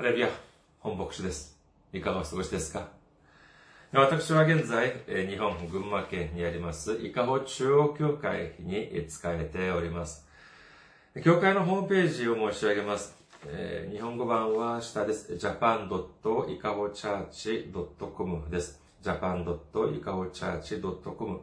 ハレルヤ、本牧師です。いかがお過ごしですか？私は現在、日本群馬県にあります、伊香保中央教会に使えております。教会のホームページを申し上げます。えー日本語版は下です。japan.ikahochurch.com です。japan.ikahochurch.com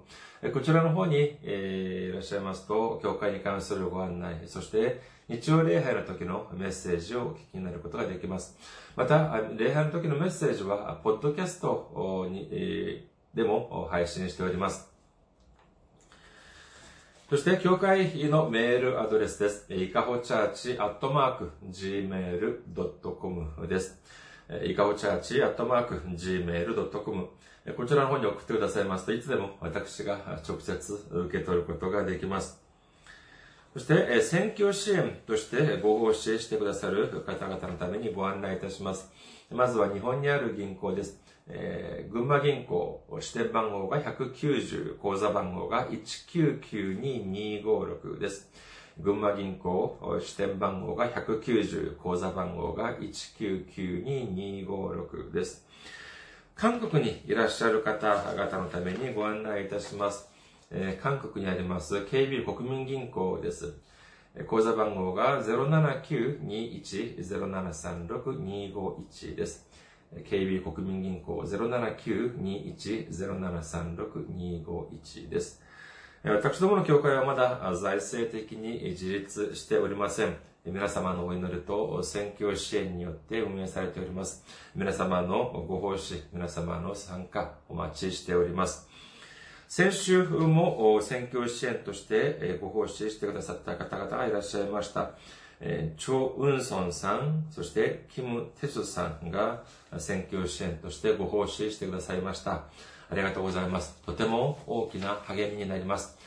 こちらの方に、えーいらっしゃいますと、教会に関するご案内、そして日曜礼拝の時のメッセージをお聞きになることができます。また、礼拝の時のメッセージは、ポッドキャストに、でも配信しております。そして、教会のメールアドレスです。いかほチャーチアットマーク gmail.com です。いかほチャーチアットマーク gmail.com こちらの方に送ってくださいますといつでも私が直接受け取ることができます。そして、選挙支援としてご奉仕してくださる方々のためにご案内いたします。まずは日本にある銀行です。えー群馬銀行、支店番号が190、口座番号が1992256です。群馬銀行、支店番号が190、口座番号が1992256です。韓国にいらっしゃる方々のためにご案内いたします。えー韓国にあります KB 国民銀行です。口座番号が079-21-0736-251です。KB 国民銀行079-21-0736-251です。私どもの教会はまだ財政的に自立しておりません。皆様のお祈りと選挙支援によって運営されております。皆様のご奉仕、皆様の参加お待ちしております。先週も選挙支援としてご奉仕してくださった方々がいらっしゃいました。えーチョ・ウンソンさん、そしてキム・テスさんが選挙支援としてご奉仕してくださいました。ありがとうございます。とても大きな励みになります。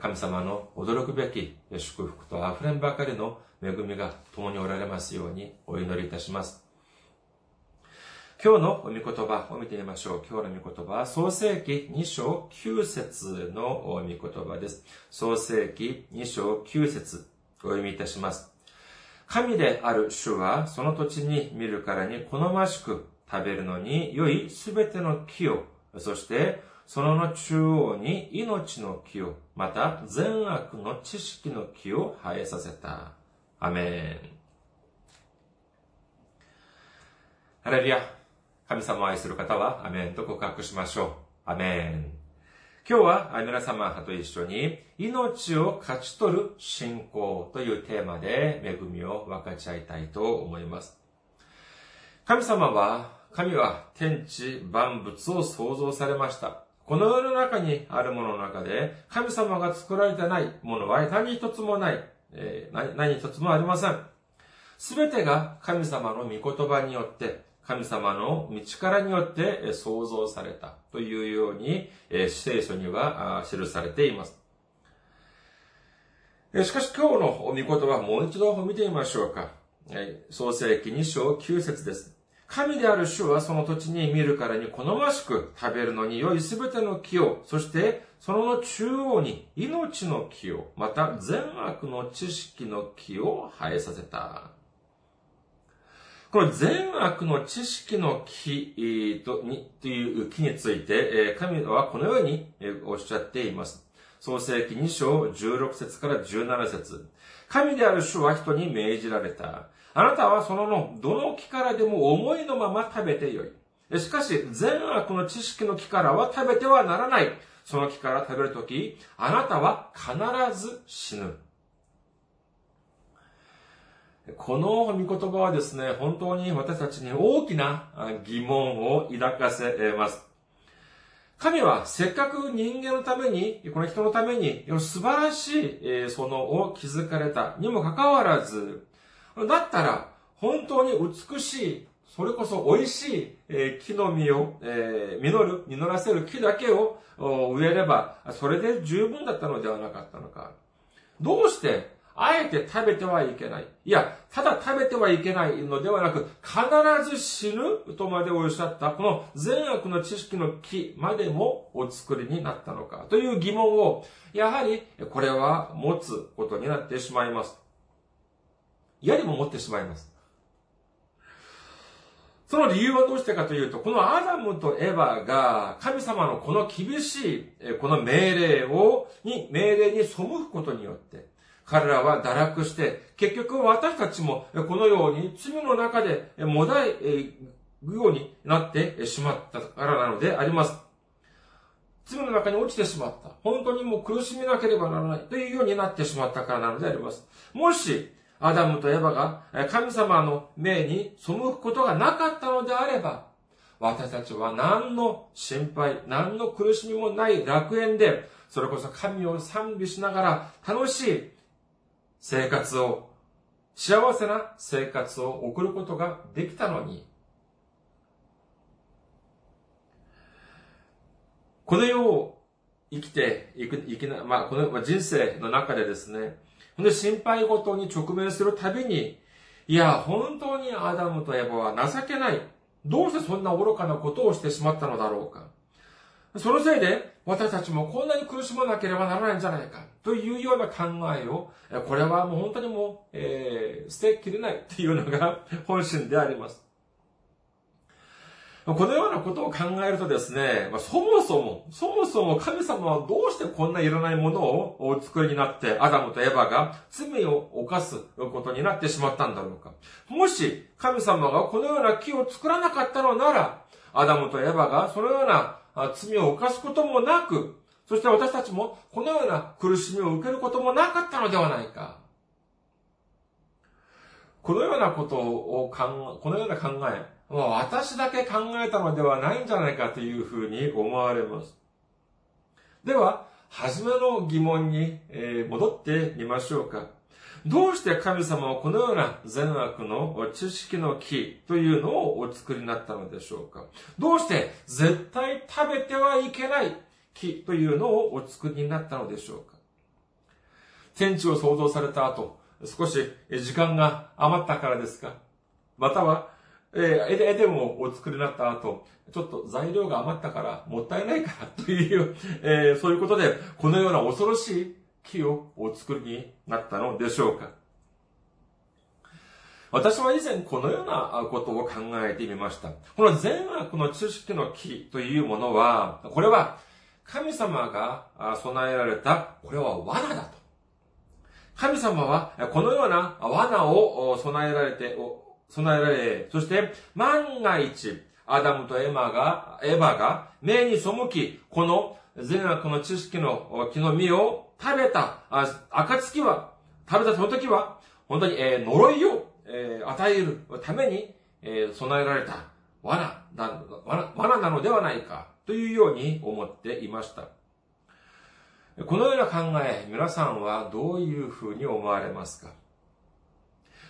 神様の驚くべき祝福と溢れんばかりの恵みが共におられますようにお祈りいたします。今日の御言葉を見てみましょう。今日の御言葉は、創世記2章9節の御言葉です。創世記2章9節お読みいたします。神である主は、その土地に見るからに好ましく食べるのに良いすべての木を、そしてそのの中央に命の木を、また善悪の知識の木を生えさせた。アメン。ハレルヤ。神様を愛する方は、アメンと告白しましょう。アメン。今日は皆様と一緒に、命を勝ち取る信仰というテーマで恵みを分かち合いたいと思います。神様は、神は天地万物を創造されました。この世の中にあるものの中で、神様が作られてないものは何一つもない。えー何何一つもありません。すべてが神様の御言葉によって、神様の道からによって創造されたというように、聖書には記されています。しかし今日の御言葉もう一度見てみましょうか。創世記2章9節です。神である主はその土地に見るからに好ましく食べるのに良いすべての木を、そしてその中央に命の木を、また善悪の知識の木を生えさせた。この善悪の知識の木とにという木について、神はこのようにおっしゃっています。創世記2章16節から17節神である主は人に命じられた。あなたはそののどの木からでも思いのまま食べてよい。しかし、善悪の知識の木からは食べてはならない。その木から食べるとき、あなたは必ず死ぬ。この御言葉はですね、本当に私たちに大きな疑問を抱かせます。神はせっかく人間のために、この人のために素晴らしいそのを築かれたにもかかわらず、だったら本当に美しい、それこそ美味しい木の実を、え実る、実らせる木だけを植えれば、それで十分だったのではなかったのか。どうしてあえて食べてはいけない。いや、ただ食べてはいけないのではなく、必ず死ぬとまでおっしゃった、この善悪の知識の木までもお作りになったのかという疑問を、やはりこれは持つことになってしまいます。やりも持ってしまいます。その理由はどうしてかというと、このアダムとエヴァが神様のこの厳しい、この命令を、に、命令に背くことによって、彼らは堕落して、結局私たちもこのように罪の中でもだいぐようになってしまったからなのであります。罪の中に落ちてしまった。本当にもう苦しみなければならないというようになってしまったからなのであります。もし、アダムとエヴァが神様の命に背くことがなかったのであれば、私たちは何の心配、何の苦しみもない楽園で、それこそ神を賛美しながら楽しい生活を、幸せな生活を送ることができたのに、この世を生きていく、生きな、まあ、この人生の中でですね、で、心配事に直面するたびに、いや、本当にアダムとエヴァは情けない。どうしてそんな愚かなことをしてしまったのだろうか。そのせいで、私たちもこんなに苦しまなければならないんじゃないか、というような考えを、これはもう本当にもう、えー、捨てきれないというのが本心であります。このようなことを考えるとですね、そもそも、そもそも神様はどうしてこんないらないものをお作りになって、アダムとエヴァが罪を犯すことになってしまったんだろうか。もし、神様がこのような木を作らなかったのなら、アダムとエヴァがそのような罪を犯すこともなく、そして私たちもこのような苦しみを受けることもなかったのではないか。このようなことを考え、このような考え、私だけ考えたのではないんじゃないかというふうに思われます。では、はじめの疑問に戻ってみましょうか。どうして神様はこのような善悪の知識の木というのをお作りになったのでしょうか？どうして絶対食べてはいけない木というのをお作りになったのでしょうか？天地を創造された後、少し時間が余ったからですか？またはえー、エデンをお作りになった後、ちょっと材料が余ったからもったいないからという、えー、そういうことで、このような恐ろしい木をお作りになったのでしょうか。私は以前このようなことを考えてみました。この善悪の知識の木というものは、これは神様が備えられた、これは罠だと。神様はこのような罠を備えられて備えられ、そして万が一、アダムとエマが、エヴァが、目に背き、この善悪の知識の木の実を食べた、あ暁は、食べたその時は、本当に、えー、呪いを、えー、与えるために、えー、備えられた罠な、罠罠なのではないか、というように思っていました。このような考え、皆さんはどういうふうに思われますか？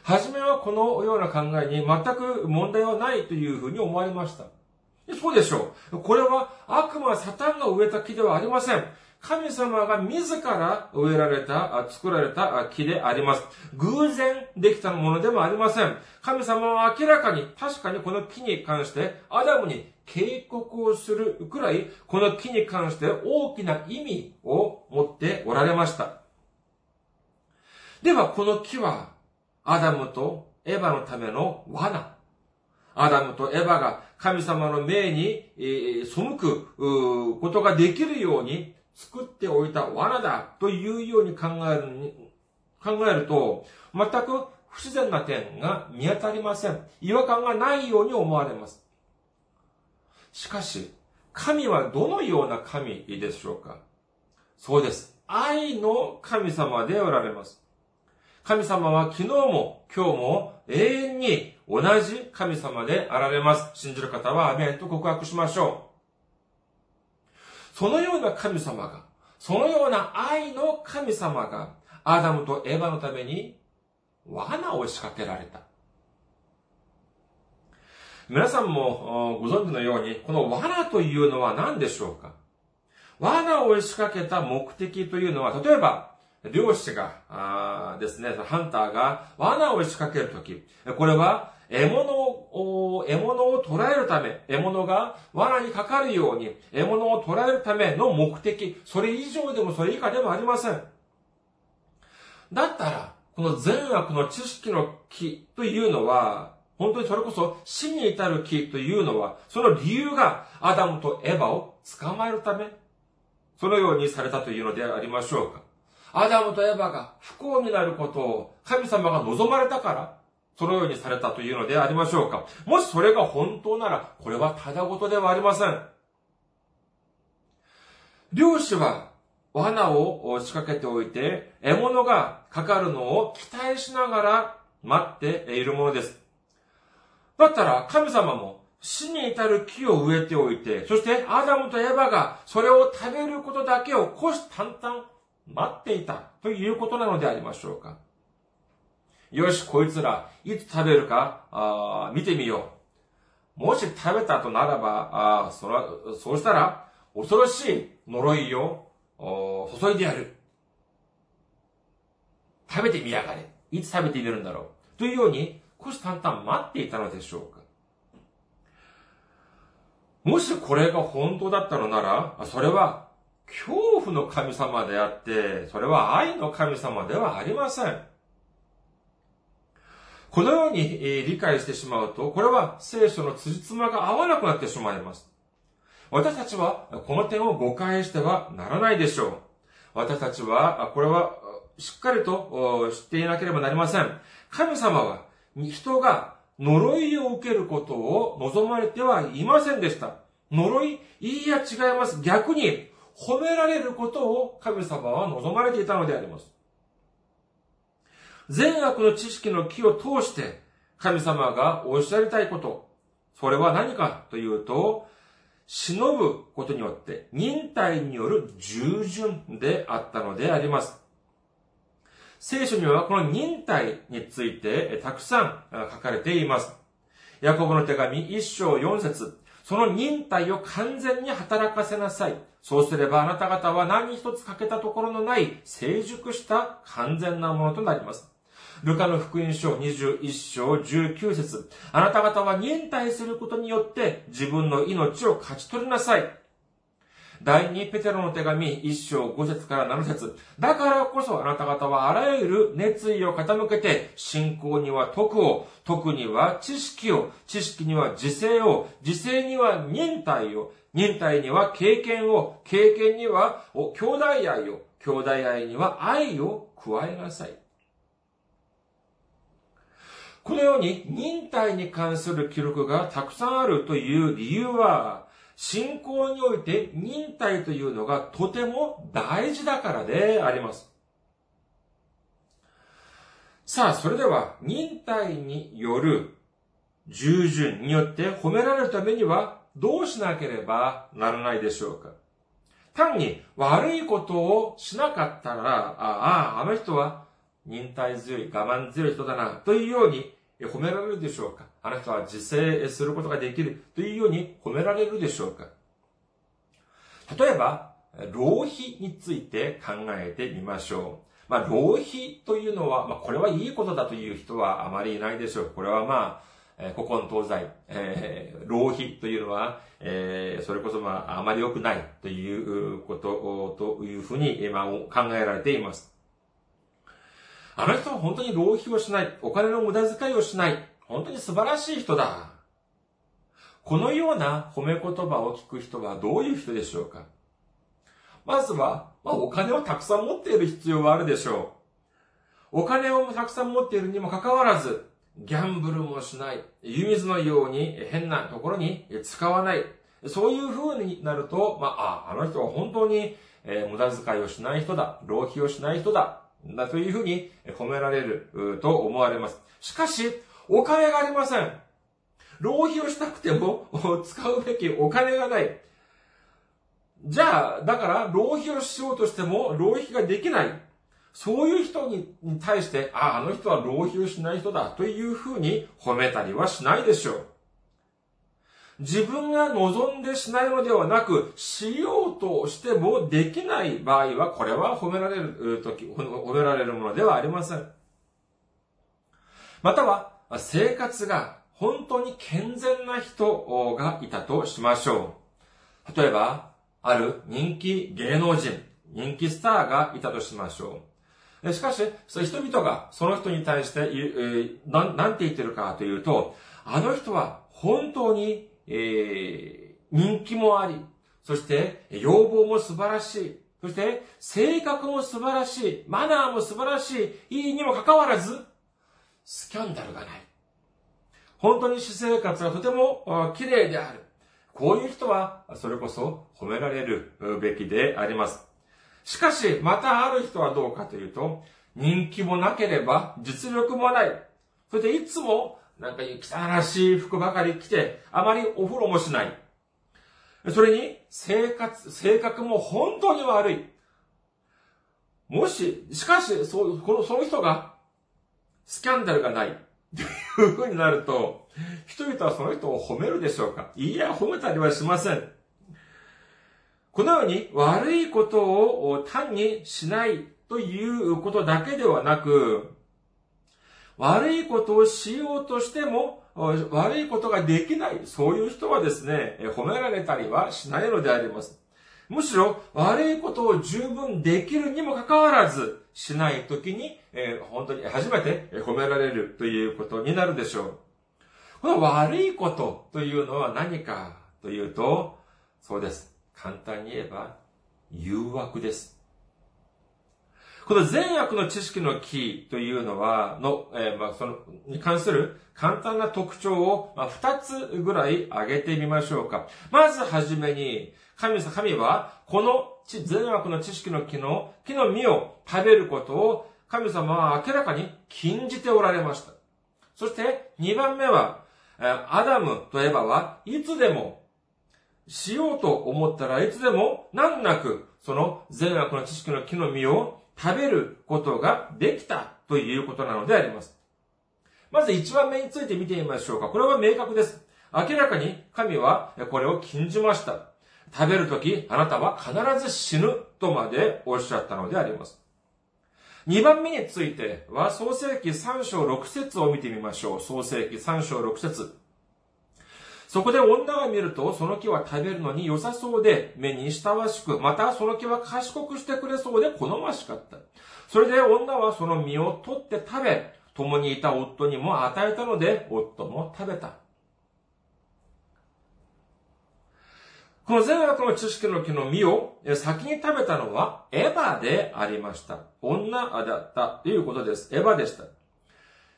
初めはこのような考えに全く問題はないというふうに思われました。そうでしょう。これは悪魔サタンが植えた木ではありません。神様が自ら植えられた、作られた木であります。偶然できたものでもありません。神様は明らかに、確かにこの木に関して、アダムに警告をするくらい、この木に関して大きな意味を持っておられました。では、この木はアダムとエヴァのための罠。アダムとエヴァが神様の命に、えー背くことができるように作っておいた罠だというように考える、考えると、全く不自然な点が見当たりません。違和感がないように思われます。しかし、神はどのような神でしょうか？そうです。愛の神様でおられます。神様は昨日も今日も永遠に同じ神様であられます。信じる方はアメンと告白しましょう。そのような神様が、そのような愛の神様が、アダムとエヴァのために罠を仕掛けられた。皆さんもご存知のように、この罠というのは何でしょうか？罠を仕掛けた目的というのは、例えば、漁師が、あですね、ハンターが罠を仕掛けるとき、これは獲物を、獲物を捕らえるため、獲物が罠にかかるように、獲物を捕らえるための目的、それ以上でもそれ以下でもありません。だったら、この善悪の知識の木というのは、本当にそれこそ死に至る木というのは、その理由がアダムとエヴァを捕まえるため、そのようにされたというのでありましょうか。アダムとエヴァが不幸になることを神様が望まれたから、そのようにされたというのでありましょうか。もしそれが本当なら、これはただごとではありません。漁師は罠を仕掛けておいて、獲物がかかるのを期待しながら待っているものです。だったら神様も死に至る木を植えておいて、そしてアダムとエヴァがそれを食べることだけを虎視眈々待っていたということなのでありましょうか。よし、こいつら、いつ食べるか、あ見てみよう。もし食べたとならば、あそらそうしたら、恐ろしい呪いを注いでやる。食べてみやがれ。いつ食べてみるんだろう。というように、虎視眈々待っていたのでしょうか。もしこれが本当だったのなら、それは恐怖の神様であって、それは愛の神様ではありません。このように理解してしまうと、これは聖書の辻褄が合わなくなってしまいます。私たちはこの点を誤解してはならないでしょう。私たちは、これはしっかりと知っていなければなりません。神様は人が呪いを受けることを望まれてはいませんでした。呪いいいや違います。逆に褒められることを神様は望まれていたのであります。善悪の知識の木を通して神様がおっしゃりたいこと、それは何かというと、忍ぶことによって忍耐による従順であったのであります。聖書にはこの忍耐についてたくさん書かれています。ヤコブの手紙一章四節その忍耐を完全に働かせなさい。そうすればあなた方は何一つ欠けたところのない成熟した完全なものとなります。ルカの福音書21章19節あなた方は忍耐することによって自分の命を勝ち取りなさい。第二ペテロの手紙1章5節から7節だからこそあなた方はあらゆる熱意を傾けて、信仰には徳を、徳には知識を、知識には自制を、自制には忍耐を、忍耐には経験を、経験には兄弟愛を、兄弟愛には愛を加えなさい。このように忍耐に関する記録がたくさんあるという理由は、信仰において忍耐というのがとても大事だからであります。さあ、それでは忍耐による従順によって褒められるためにはどうしなければならないでしょうか単に悪いことをしなかったら、ああ、あの人は忍耐強い、我慢強い人だな、というように褒められるでしょうか？あなたは自制することができるというように褒められるでしょうか？例えば、浪費について考えてみましょう。まあ、浪費というのは、まあ、これはいいことだという人はあまりいないでしょう。これはまあ、え古今東西、えー、浪費というのは、えー、それこそまあ、あまり良くないということというふうに、まあ、考えられています。あの人は本当に浪費をしない。お金の無駄遣いをしない。本当に素晴らしい人だ。このような褒め言葉を聞く人はどういう人でしょうか？まずは、まあ、お金をたくさん持っている必要はあるでしょう。お金をたくさん持っているにもかかわらず、ギャンブルもしない。湯水のように変なところに使わない。そういう風になると、まあ、あ、の人は本当に、えー、無駄遣いをしない人だ。浪費をしない人だ。だというふうに褒められると思われます。しかし、お金がありません。浪費をしたくても 使うべきお金がない。じゃあ、だから浪費をしようとしても浪費ができない。そういう人に対して、ああ、あの人は浪費をしない人だというふうに褒めたりはしないでしょう。自分が望んでしないのではなく、しようとしてもできない場合は、これは褒められるとき、褒められるものではありません。または、生活が本当に健全な人がいたとしましょう。例えば、ある人気芸能人、人気スターがいたとしましょうしかし、人々がその人に対してな、なんて言ってるかというと、あの人は本当に、えー、人気もあり、そして要望も素晴らしい、そして性格も素晴らしい、マナーも素晴らしい、いいにもかかわらず、スキャンダルがない。本当に私生活がとても綺麗である。こういう人は、それこそ褒められるべきであります。しかし、またある人はどうかというと、人気もなければ実力もない。それでいつもなんか汚らしい服ばかり着て、あまりお風呂もしない。それに、生活、性格も本当に悪い。もし、しかし、そ、この、その人が、スキャンダルがない。という風になると、人々はその人を褒めるでしょうかいや、褒めたりはしません。このように悪いことを単にしないということだけではなく、悪いことをしようとしても、悪いことができない、そういう人はですね、褒められたりはしないのであります。むしろ、悪いことを十分できるにもかかわらず、しないときに、えー、本当に初めて褒められるということになるでしょう。この悪いことというのは何かというと、そうです。簡単に言えば、誘惑です。この善悪の知識の木というのは、の、えー、まあ、その、に関する簡単な特徴を、まあ、二つぐらい挙げてみましょうか。まずはじめに、神様、神は、この善悪の知識の木の、木の実を食べることを、神様は明らかに禁じておられました。そして、二番目は、アダムとエバはいつでもしようと思ったらいつでも難なくその善悪の知識の木の実を食べることができたということなのであります。まず一番目について見てみましょうか。これは明確です。明らかに神はこれを禁じました。食べるとき、あなたは必ず死ぬとまでおっしゃったのであります。二番目については、創世記三章六節を見てみましょう。創世記三章六節そこで女が見ると、その木は食べるのに良さそうで、目に親しく、またその木は賢くしてくれそうで好ましかった。それで女はその実を取って食べ、共にいた夫にも与えたので、夫も食べた。この善悪の知識の木の実を先に食べたのはエヴァでありました。女だったということです。エヴァでした。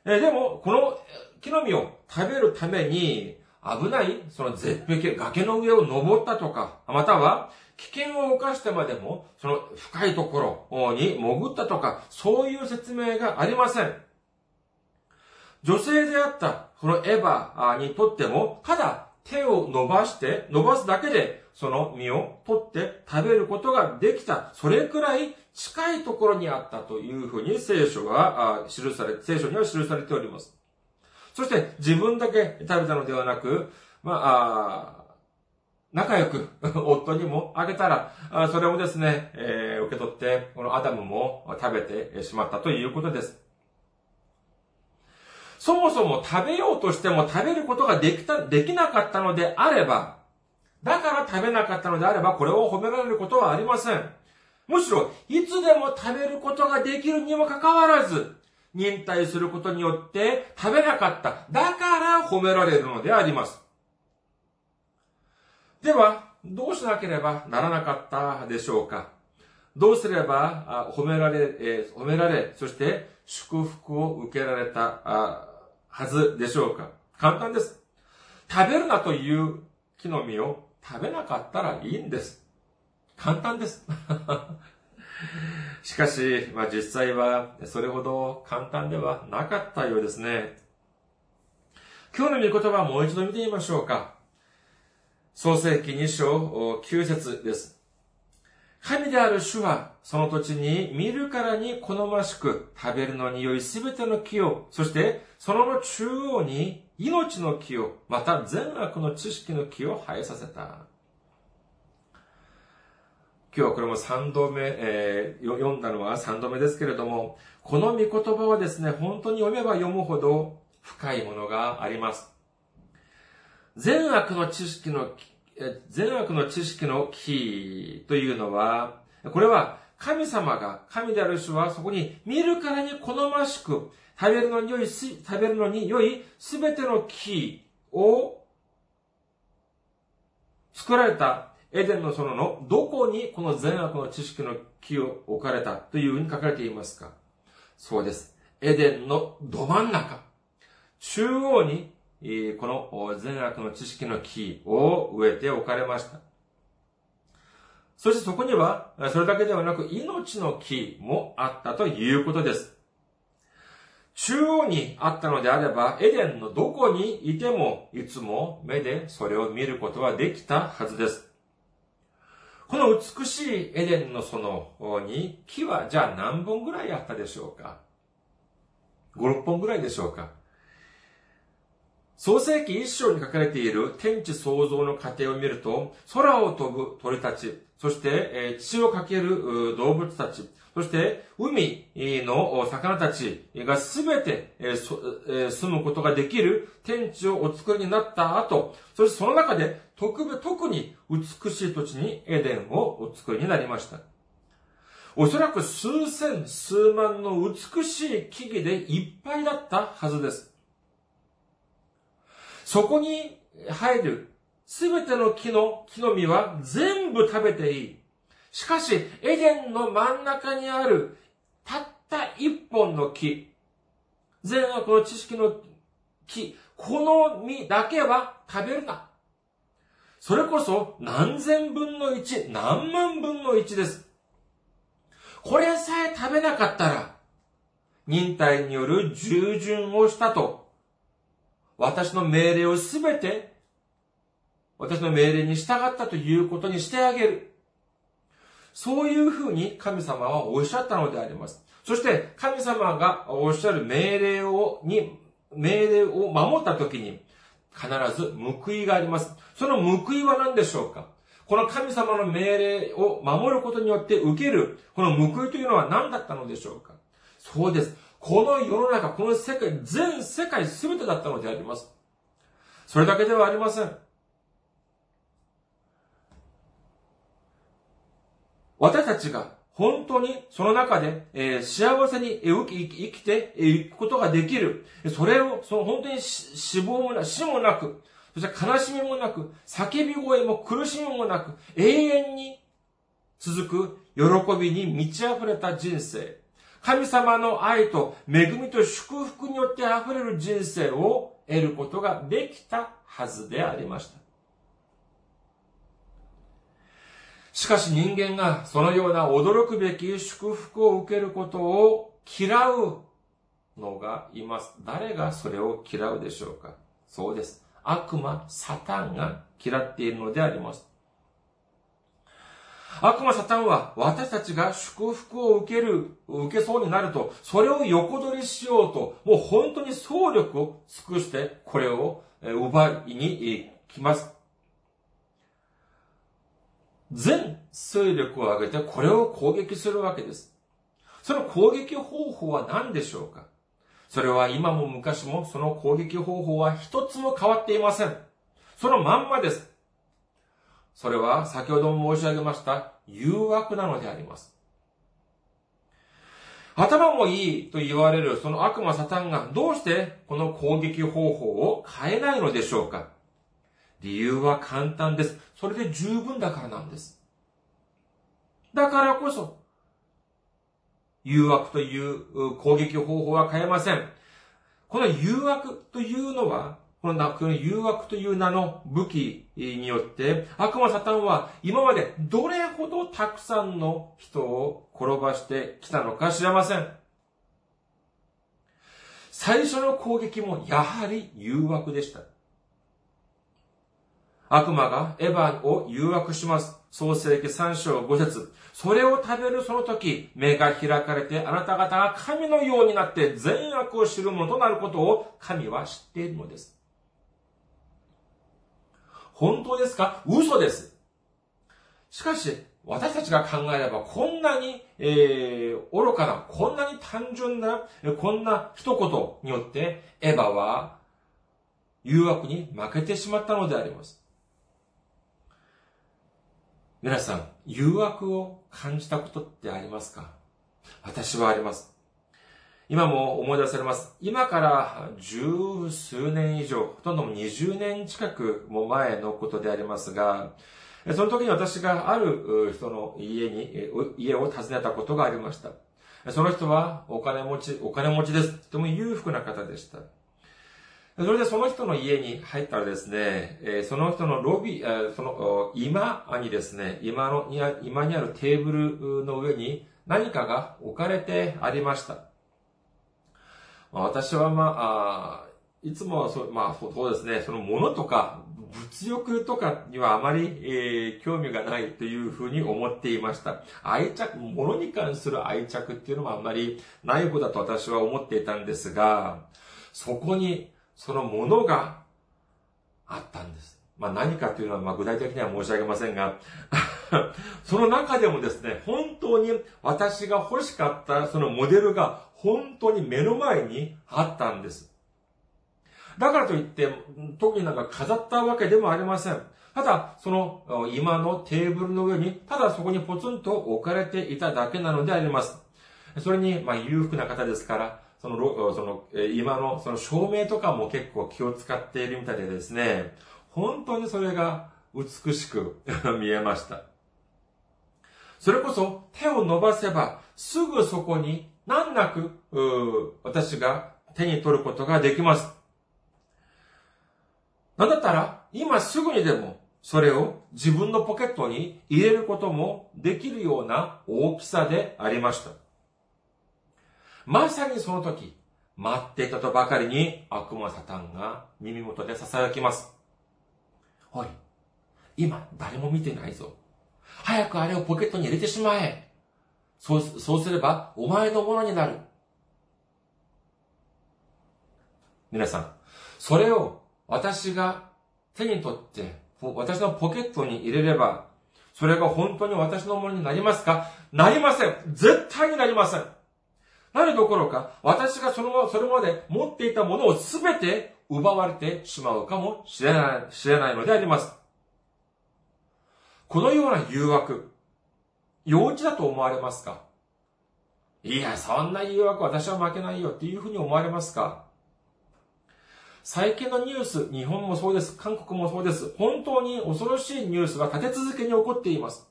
えでも、この木の実を食べるために、危ない、その絶壁、崖の上を登ったとか、または、危険を冒してまでも、その深いところに潜ったとか、そういう説明がありません。女性であったこのエヴァにとっても、ただ手を伸ばして、伸ばすだけで、その実を取って食べることができた。それくらい近いところにあったというふうに聖書は記され、聖書には記されております。そして自分だけ食べたのではなく、まあ、仲良く 夫にもあげたら、それをですね、えー、受け取って、このアダムも食べてしまったということです。そもそも食べようとしても食べることができた、できなかったのであれば、だから食べなかったのであれば、これを褒められることはありません。むしろ、いつでも食べることができるにもかかわらず、忍耐することによって食べなかった。だから褒められるのであります。では、どうしなければならなかったでしょうか？どうすれば褒められ、え褒められ、そして祝福を受けられたはずでしょうか？簡単です。食べるなという木の実を食べなかったらいいんです。簡単です。しかし、まあ実際はそれほど簡単ではなかったようですね。今日の御言葉もう一度見てみましょうか。創世記2章9節です。神である主は、その土地に見るからに好ましく、食べるのに良いすべての木を、そしてその中央に命の木を、また善悪の知識の木を生えさせた。今日はこれも3度目、えー、読んだのは3度目ですけれども、この御言葉はですね、本当に読めば読むほど深いものがあります。善悪の知識の、善悪の知識の木というのは、これは神様が、神である主はそこに見るからに好ましく、食べるのに良い、食べるのに良いすべての木を作られたエデンの園のどこにこの善悪の知識の木を置かれたというふうに書かれていますか？そうです。エデンのど真ん中。中央に、この善悪の知識の木を植えて置かれました。そしてそこには、それだけではなく命の木もあったということです。中央にあったのであれば、エデンのどこにいても、いつも目でそれを見ることはできたはずです。この美しいエデンの園に木はじゃあ何本ぐらいあったでしょうか ?5、6本ぐらいでしょうか？創世記一章に書かれている天地創造の過程を見ると、空を飛ぶ鳥たち、そして、血をかける動物たち、そして、海の魚たちがすべて住むことができる天地をお作りになった後、そしてその中で特別、特に美しい土地にエデンをお作りになりました。おそらく数千、数万の美しい木々でいっぱいだったはずです。そこに入るすべての木の木の実は全部食べていい。しかし、エデンの真ん中にある、たった一本の木、善悪の知識の木、この実だけは食べるな。それこそ何千分の一、何万分の一です。これさえ食べなかったら、忍耐による従順をしたと、私の命令をすべて、私の命令に従ったということにしてあげる。そういうふうに神様はおっしゃったのであります。そして神様がおっしゃる命令を、に、命令を守った時に必ず報いがあります。その報いは何でしょうか？この神様の命令を守ることによって受ける、この報いというのは何だったのでしょうか？そうです。この世の中、この世界、全世界全てだったのであります。それだけではありません。私たちが本当にその中で、えー、幸せに生き生きていくことができる。それを、その本当に死亡もな、死もなく、そして悲しみもなく、叫び声も苦しみもなく、永遠に続く喜びに満ち溢れた人生。神様の愛と恵みと祝福によって溢れる人生を得ることができたはずでありました。しかし人間がそのような驚くべき祝福を受けることを嫌うのがいます。誰がそれを嫌うでしょうかそうです。悪魔、サタンが嫌っているのであります。悪魔サタンは私たちが祝福を受ける、受けそうになると、それを横取りしようと、もう本当に総力を尽くしてこれを奪いに来ます。全勢力を挙げてこれを攻撃するわけです。その攻撃方法は何でしょうか？それは今も昔もその攻撃方法は一つも変わっていません。そのまんまです。それは先ほども申し上げました誘惑なのであります。頭もいいと言われるその悪魔サタンがどうしてこの攻撃方法を変えないのでしょうか理由は簡単です。それで十分だからなんです。だからこそ、誘惑という攻撃方法は変えません。この誘惑というのは、このこの誘惑という名の武器によって、悪魔サタンは今までどれほどたくさんの人を転ばしてきたのか知れません。最初の攻撃もやはり誘惑でした。悪魔がエヴァを誘惑します。創世記3章5節それを食べるその時、目が開かれてあなた方が神のようになって善悪を知るものとなることを神は知っているのです。本当ですか？嘘です。しかし、私たちが考えれば、こんなに、えー、愚かな、こんなに単純な、こんな一言によって、エヴァは誘惑に負けてしまったのであります。皆さん、誘惑を感じたことってありますか？私はあります。今も思い出されます。今から十数年以上、ほとんども20年近くも前のことでありますが、その時に私がある人の家に、家を訪ねたことがありました。その人はお金持ち、お金持ちです。とても裕福な方でした。それでその人の家に入ったらですね、その人のロビー、その今にですね、今の、今にあるテーブルの上に何かが置かれてありました。私はまあ、いつもそ、まあそうですね、そのものとか物欲とかにはあまり、えー、興味がないというふうに思っていました。愛着、物に関する愛着っていうのもあまりない方だと私は思っていたんですが、そこにそのものがあったんです。まあ何かというのはまあ具体的には申し上げませんが、その中でもですね、本当に私が欲しかったそのモデルが本当に目の前にあったんです。だからといって、特になんか飾ったわけでもありません。ただ、その今のテーブルの上に、ただそこにポツンと置かれていただけなのであります。それに、まあ、裕福な方ですから、その、その、今の、その照明とかも結構気を使っているみたいでですね、本当にそれが美しく 見えました。それこそ手を伸ばせばすぐそこに難なく私が手に取ることができます。なんだったら今すぐにでもそれを自分のポケットに入れることもできるような大きさでありました。まさにその時、待っていたとばかりに悪魔サタンが耳元で囁きます。おい、今誰も見てないぞ。早くあれをポケットに入れてしまえ。そう、そうすればお前のものになる。皆さん、それを私が手に取って、私のポケットに入れれば、それが本当に私のものになりますか？なりません絶対になりませんなるどころか、私がその、それまで持っていたものをすべて奪われてしまうかもしれない、知れないのであります。このような誘惑、幼稚だと思われますか？いや、そんな誘惑私は負けないよっていうふうに思われますか？最近のニュース、日本もそうです、韓国もそうです。本当に恐ろしいニュースが立て続けに起こっています。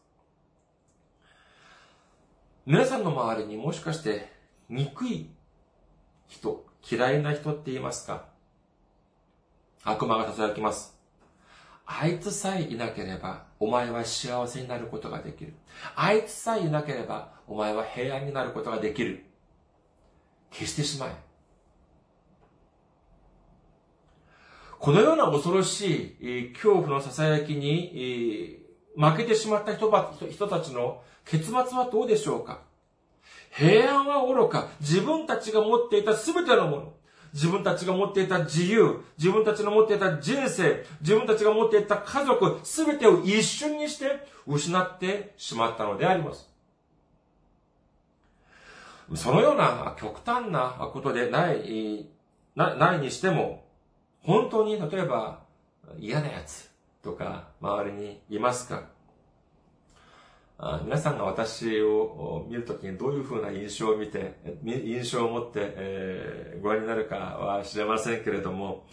皆さんの周りにもしかして憎い人、嫌いな人って言いますか？悪魔が囁きます。あいつさえいなければ、お前は幸せになることができる。あいつさえいなければ、お前は平安になることができる。消してしまえ。このような恐ろしい恐怖の囁きに負けてしまった人たちの結末はどうでしょうか平安は愚か、自分たちが持っていた全てのもの、自分たちが持っていた自由、自分たちの持っていた人生、自分たちが持っていた家族、すべてを一瞬にして失ってしまったのであります。そのような極端なことでない、なないにしても、本当に例えば嫌なやつとか周りにいますか？皆さんが私を見るときにどういうふうな印象を見て、印象を持って、えー、ご覧になるかは知れませんけれども、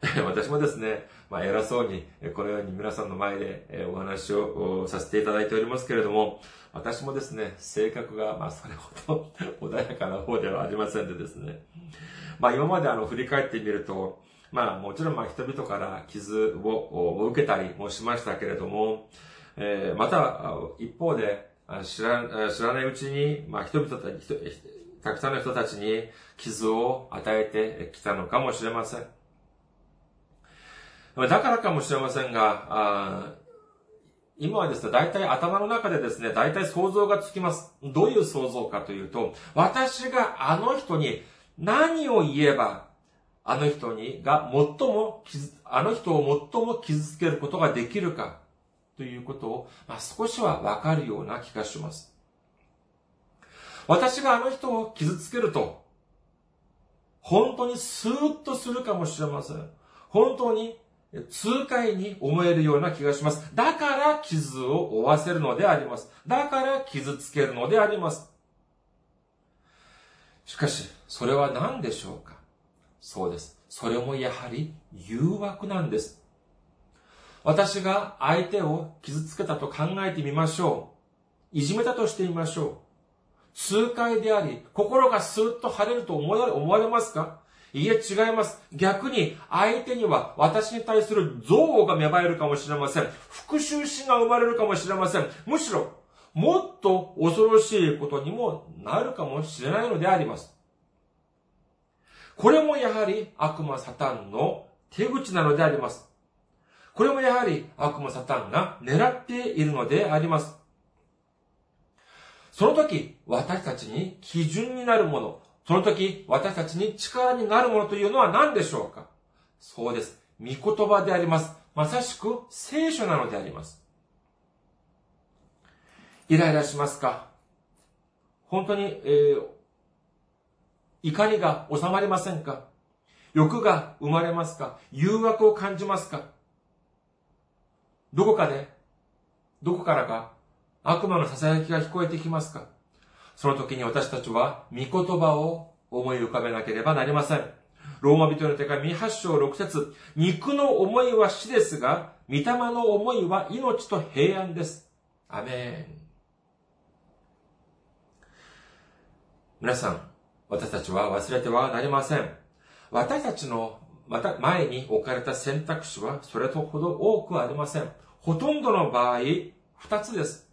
私もですね、まあ、偉そうに、このように皆さんの前でお話をさせていただいておりますけれども、私もですね、性格が、まあ、それほど 穏やかな方ではありませんでですね、まあ、今まであの、振り返ってみると、まあ、もちろんまあ、人々から傷を受けたりもしましたけれども、えー、また、一方で、知ら知らないうちに、まあ、人々たちたくさんの人たちに傷を与えてきたのかもしれません。だからかもしれませんが、今はですね、大体頭の中でですね、大体想像がつきます。どういう想像かというと、私があの人に何を言えば、あの人にが最も傷あの人を最も傷つけることができるか。ということを、まあ、少しはわかるような気がします。私があの人を傷つけると、本当にスーッとするかもしれません。本当に痛快に思えるような気がします。だから傷を負わせるのであります。だから傷つけるのであります。しかし、それは何でしょうか？そうです。それもやはり誘惑なんです。私が相手を傷つけたと考えてみましょう。いじめたとしてみましょう。痛快であり、心がスーッと晴れると思われますか？いいえ、違います。逆に、相手には私に対する憎悪が芽生えるかもしれません。復讐心が生まれるかもしれません。むしろ、もっと恐ろしいことにもなるかもしれないのであります。これもやはり悪魔サタンの手口なのであります。これもやはり悪魔サタンが狙っているのであります。その時、私たちに基準になるもの、その時、私たちに力になるものというのは何でしょうか？そうです。御言葉であります。まさしく聖書なのであります。イライラしますか？本当に、えー、怒りが収まりませんか？欲が生まれますか？誘惑を感じますか？どこかで、どこからか悪魔の囁きが聞こえてきますか？その時に私たちは御言葉を思い浮かべなければなりません。ローマ人の手紙8章6節肉の思いは死ですが、御霊の思いは命と平安です。アメン。皆さん、私たちは忘れてはなりません。私たちのまた前に置かれた選択肢はそれとほど多くありません。ほとんどの場合、二つです。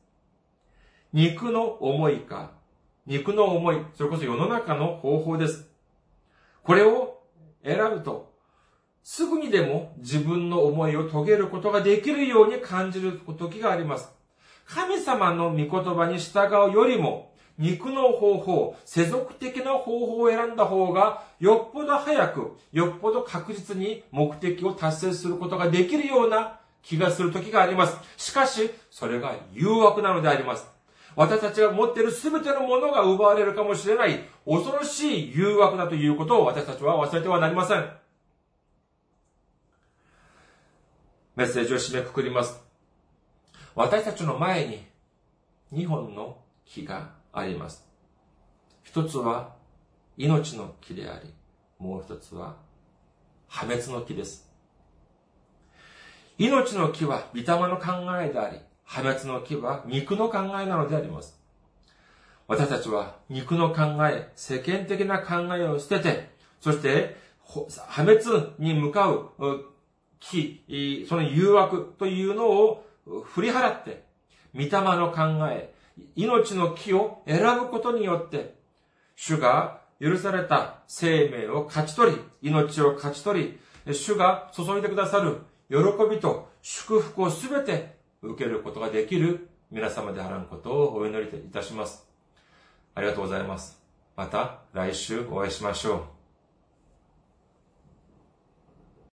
肉の思いか、肉の思い、それこそ世の中の方法です。これを選ぶと、すぐにでも自分の思いを遂げることができるように感じる時があります。神様の御言葉に従うよりも、肉の方法、世俗的な方法を選んだ方が、よっぽど早く、よっぽど確実に目的を達成することができるような気がする時があります。しかし、それが誘惑なのであります。私たちが持っている全てのものが奪われるかもしれない恐ろしい誘惑だということを私たちは忘れてはなりません。メッセージを締めくくります。私たちの前に2本の木があります。一つは命の木であり、もう一つは破滅の木です。命の木は御霊の考えであり、破滅の木は肉の考えなのであります。私たちは肉の考え、世間的な考えを捨てて、そして破滅に向かう木、その誘惑というのを振り払って、御霊の考え、命の木を選ぶことによって、主が許された生命を勝ち取り、命を勝ち取り、主が注いでくださる喜びと祝福をすべて受けることができる皆様であらんことをお祈りいたします。ありがとうございます。また来週お会いしましょう。